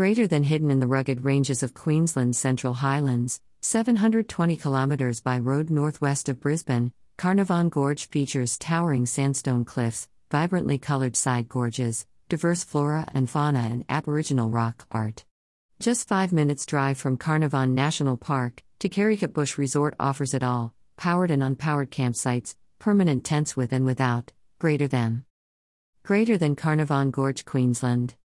Greater than hidden in the rugged ranges of Queensland's Central Highlands, 720 kilometres by road northwest of Brisbane, Carnarvon Gorge features towering sandstone cliffs, vibrantly coloured side gorges, diverse flora and fauna, and Aboriginal rock art. Just five minutes' drive from Carnarvon National Park, to Bush Resort offers it all powered and unpowered campsites, permanent tents with and without, greater than. Greater than Carnarvon Gorge, Queensland.